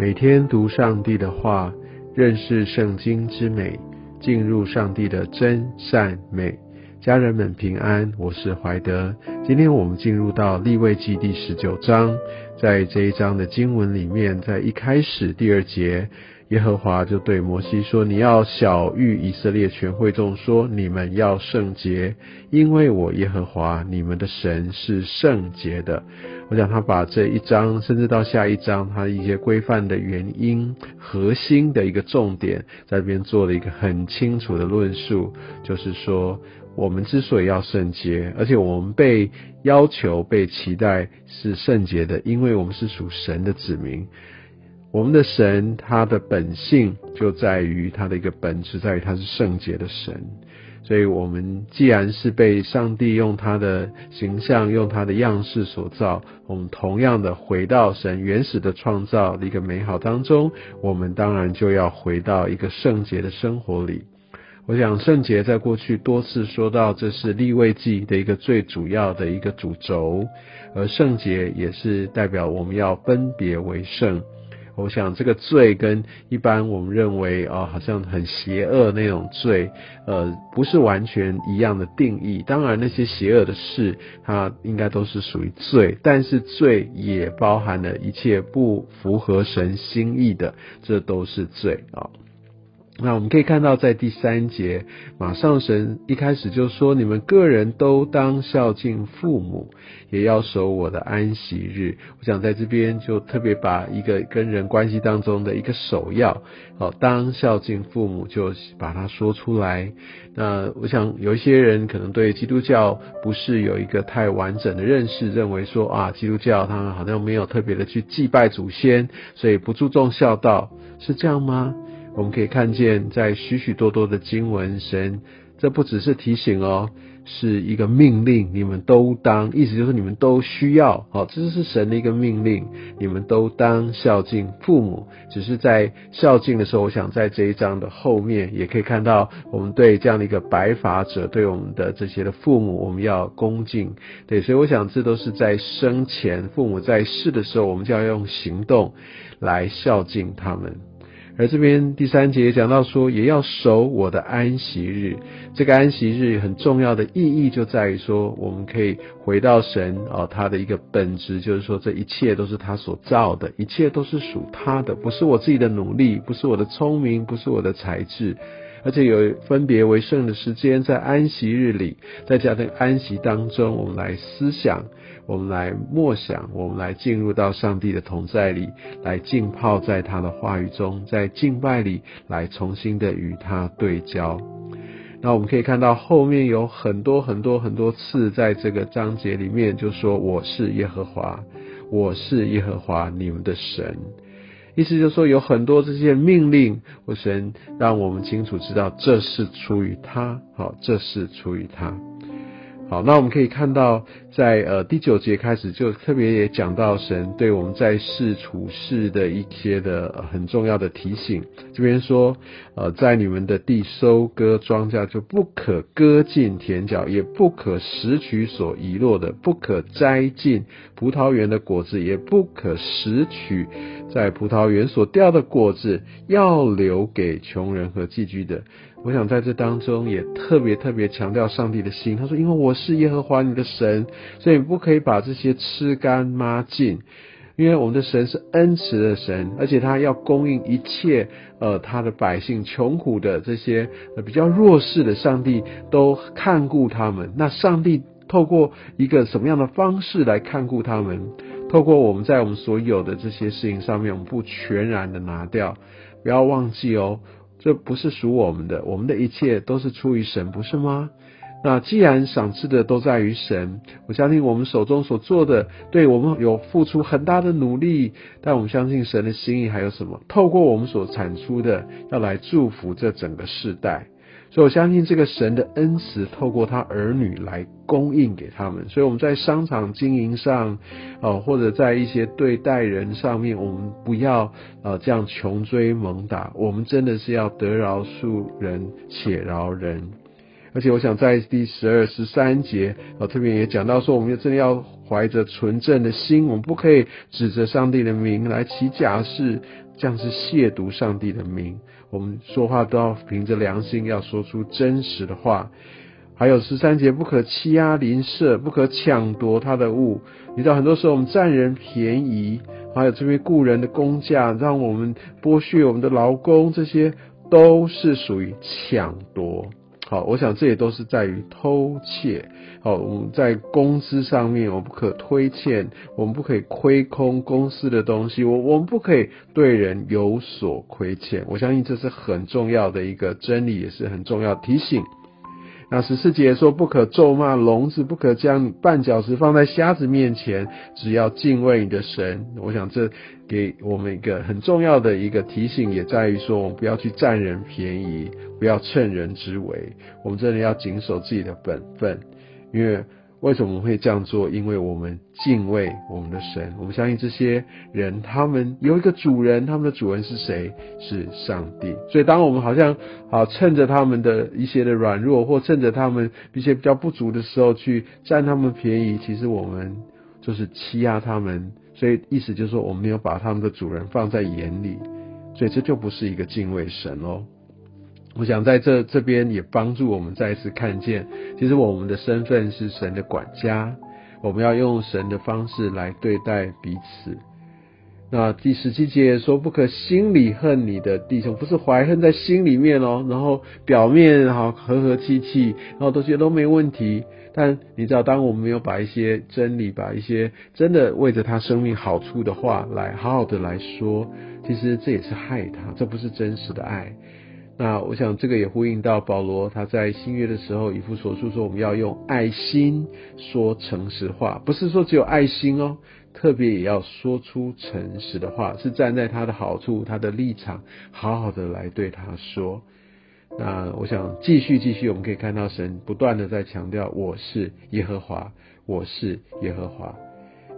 每天读上帝的话，认识圣经之美，进入上帝的真善美。家人们平安，我是怀德。今天我们进入到立位记第十九章，在这一章的经文里面，在一开始第二节。耶和华就对摩西说：“你要小谕以色列全会众说，你们要圣洁，因为我耶和华你们的神是圣洁的。”我想他把这一章，甚至到下一章，他一些规范的原因、核心的一个重点，在这边做了一个很清楚的论述，就是说，我们之所以要圣洁，而且我们被要求、被期待是圣洁的，因为我们是属神的子民。我们的神，他的本性就在于他的一个本质，在于他是圣洁的神。所以，我们既然是被上帝用他的形象、用他的样式所造，我们同样的回到神原始的创造的一个美好当中，我们当然就要回到一个圣洁的生活里。我想，圣洁在过去多次说到，这是立位记的一个最主要的一个主轴，而圣洁也是代表我们要分别为圣。我想这个罪跟一般我们认为啊，好像很邪恶那种罪，呃，不是完全一样的定义。当然，那些邪恶的事，它应该都是属于罪，但是罪也包含了一切不符合神心意的，这都是罪啊。那我们可以看到，在第三节，马上神一开始就说：“你们个人都当孝敬父母，也要守我的安息日。”我想在这边就特别把一个跟人关系当中的一个首要，哦，当孝敬父母，就把它说出来。那我想有一些人可能对基督教不是有一个太完整的认识，认为说啊，基督教他们好像没有特别的去祭拜祖先，所以不注重孝道，是这样吗？我们可以看见，在许许多多的经文，神这不只是提醒哦，是一个命令，你们都当，意思就是你们都需要，好，这是神的一个命令，你们都当孝敬父母。只是在孝敬的时候，我想在这一章的后面也可以看到，我们对这样的一个白发者，对我们的这些的父母，我们要恭敬。对，所以我想这都是在生前父母在世的时候，我们就要用行动来孝敬他们。而这边第三节讲到说，也要守我的安息日。这个安息日很重要的意义就在于说，我们可以回到神啊，他的一个本质就是说，这一切都是他所造的，一切都是属他的，不是我自己的努力，不是我的聪明，不是我的才智，而且有分别为圣的时间，在安息日里，在这样的安息当中，我们来思想。我们来默想，我们来进入到上帝的同在里，来浸泡在他的话语中，在敬拜里来重新的与他对焦。那我们可以看到后面有很多很多很多次，在这个章节里面就说：“我是耶和华，我是耶和华你们的神。”意思就是说，有很多这些命令，我神让我们清楚知道，这是出于他，好，这是出于他。好，那我们可以看到，在呃第九节开始就特别也讲到神对我们在世处事的一些的很重要的提醒。这边说，呃，在你们的地收割庄稼，就不可割尽田角，也不可拾取所遗落的，不可摘尽葡萄园的果子，也不可拾取在葡萄园所掉的果子，要留给穷人和寄居的。我想在这当中也特别特别强调上帝的心。他说：“因为我是耶和华你的神，所以不可以把这些吃干抹净。因为我们的神是恩慈的神，而且他要供应一切呃他的百姓穷苦的这些比较弱势的，上帝都看顾他们。那上帝透过一个什么样的方式来看顾他们？透过我们在我们所有的这些事情上面，我们不全然的拿掉，不要忘记哦。”这不是属我们的，我们的一切都是出于神，不是吗？那既然赏赐的都在于神，我相信我们手中所做的，对我们有付出很大的努力，但我们相信神的心意还有什么？透过我们所产出的，要来祝福这整个世代。所以，我相信这个神的恩慈透过他儿女来供应给他们。所以，我们在商场经营上，哦，或者在一些对待人上面，我们不要呃这样穷追猛打。我们真的是要得饶恕人且饶人。而且，我想在第十二、十三节，呃，特别也讲到说，我们真的要怀着纯正的心，我们不可以指着上帝的名来起假誓，这样是亵渎上帝的名。我们说话都要凭着良心，要说出真实的话。还有十三节，不可欺压邻舍，不可抢夺他的物。你知道，很多时候我们占人便宜，还有这位雇人的工价，让我们剥削我们的劳工，这些都是属于抢夺。好，我想这也都是在于偷窃。好，我们在公司上面，我们不可推欠，我们不可以亏空公司的东西，我我们不可以对人有所亏欠。我相信这是很重要的一个真理，也是很重要提醒。那十四节说，不可咒骂聋子，不可将绊脚石放在瞎子面前，只要敬畏你的神。我想这给我们一个很重要的一个提醒，也在于说，我们不要去占人便宜，不要趁人之危，我们真的要谨守自己的本分，因为。为什么我们会这样做？因为我们敬畏我们的神，我们相信这些人，他们有一个主人，他们的主人是谁？是上帝。所以，当我们好像啊，趁着他们的一些的软弱，或趁着他们一些比较不足的时候，去占他们便宜，其实我们就是欺压他们。所以，意思就是说，我们没有把他们的主人放在眼里，所以这就不是一个敬畏神哦。我想在这这边也帮助我们再一次看见，其实我们的身份是神的管家，我们要用神的方式来对待彼此。那第十七节说，不可心里恨你的弟兄，不是怀恨在心里面哦，然后表面好和和气气，然后都觉得都没问题。但你知道，当我们没有把一些真理，把一些真的为着他生命好处的话来好好的来说，其实这也是害他，这不是真实的爱。那我想这个也呼应到保罗他在新约的时候，以弗所书说我们要用爱心说诚实话，不是说只有爱心哦，特别也要说出诚实的话，是站在他的好处、他的立场，好好的来对他说。那我想继续继续，我们可以看到神不断的在强调我是耶和华，我是耶和华。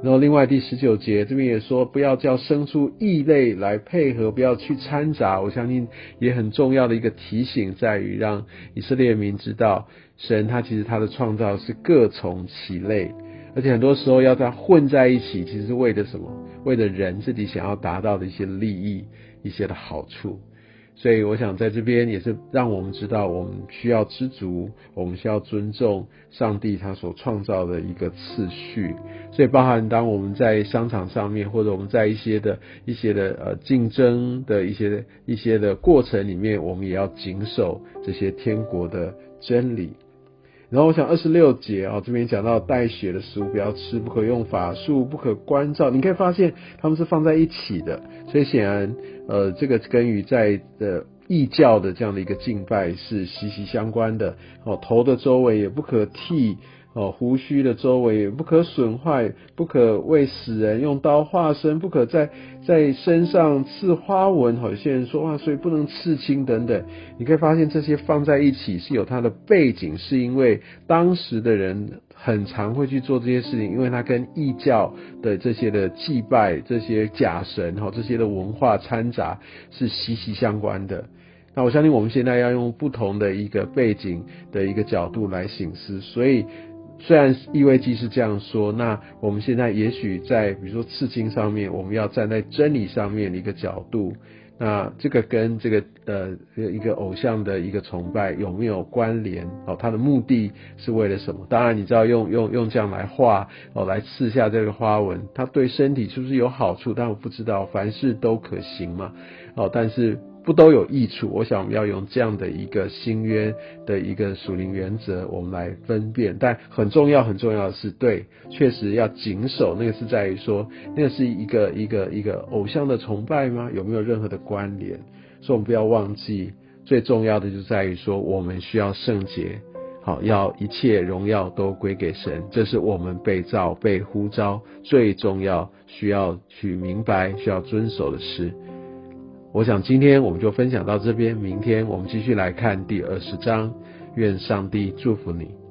然后，另外第十九节这边也说，不要叫生出异类来配合，不要去掺杂。我相信也很重要的一个提醒，在于让以色列民知道，神他其实他的创造是各从其类，而且很多时候要在混在一起，其实是为了什么？为了人自己想要达到的一些利益、一些的好处。所以，我想在这边也是让我们知道，我们需要知足，我们需要尊重上帝他所创造的一个次序。所以，包含当我们在商场上面，或者我们在一些的一些的呃竞争的一些一些的过程里面，我们也要谨守这些天国的真理。然后，我想二十六节啊，这边讲到带血的食物不要吃，不可用法术，不可关照。你可以发现他们是放在一起的，所以显然。呃，这个跟与在的异教的这样的一个敬拜是息息相关的哦。头的周围也不可剃哦，胡须的周围也不可损坏，不可为死人用刀划身，不可在在身上刺花纹。好，有些人说哇，所以不能刺青等等。你可以发现这些放在一起是有它的背景，是因为当时的人。很常会去做这些事情，因为它跟异教的这些的祭拜、这些假神哈、这些的文化掺杂是息息相关的。那我相信我们现在要用不同的一个背景的一个角度来醒思。所以，虽然意味记是这样说，那我们现在也许在比如说刺青上面，我们要站在真理上面的一个角度。那这个跟这个呃一个偶像的一个崇拜有没有关联？哦，它的目的是为了什么？当然你知道用用用这样来画哦，来刺下这个花纹，它对身体是不是有好处？但我不知道，凡事都可行嘛。哦，但是。不都有益处？我想我们要用这样的一个新约的一个属灵原则，我们来分辨。但很重要、很重要的是，对，确实要谨守。那个是在于说，那个是一个一个一个偶像的崇拜吗？有没有任何的关联？所以我们不要忘记，最重要的就在于说，我们需要圣洁，好，要一切荣耀都归给神。这是我们被造、被呼召最重要、需要去明白、需要遵守的事。我想今天我们就分享到这边，明天我们继续来看第二十章。愿上帝祝福你。